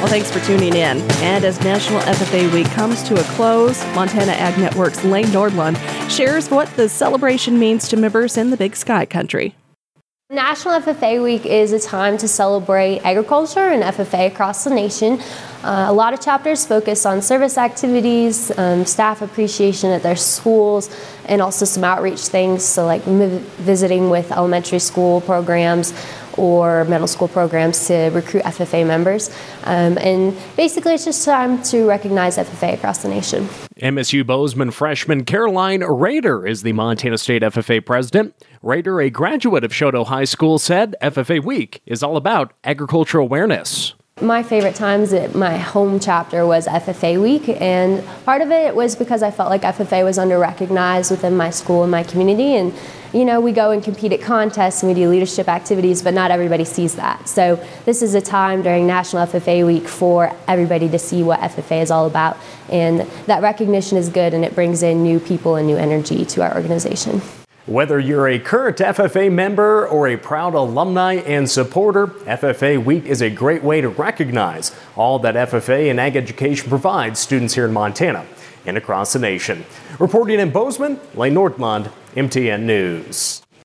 Well, thanks for tuning in. And as National FFA Week comes to a close, Montana Ag Network's Lane Nordlund shares what the celebration means to members in the Big Sky Country. National FFA Week is a time to celebrate agriculture and FFA across the nation. Uh, a lot of chapters focus on service activities, um, staff appreciation at their schools, and also some outreach things, so like visiting with elementary school programs or middle school programs to recruit FFA members. Um, and basically, it's just time to recognize FFA across the nation. MSU Bozeman freshman Caroline Rader is the Montana State FFA president. Rader, a graduate of Choteau High School, said FFA Week is all about agricultural awareness. My favorite times at my home chapter was FFA week, and part of it was because I felt like FFA was underrecognized within my school and my community. And you know, we go and compete at contests and we do leadership activities, but not everybody sees that. So this is a time during National FFA Week for everybody to see what FFA is all about, and that recognition is good, and it brings in new people and new energy to our organization. Whether you're a current FFA member or a proud alumni and supporter, FFA Week is a great way to recognize all that FFA and ag education provides students here in Montana and across the nation. Reporting in Bozeman, Lane Nordlund, MTN News.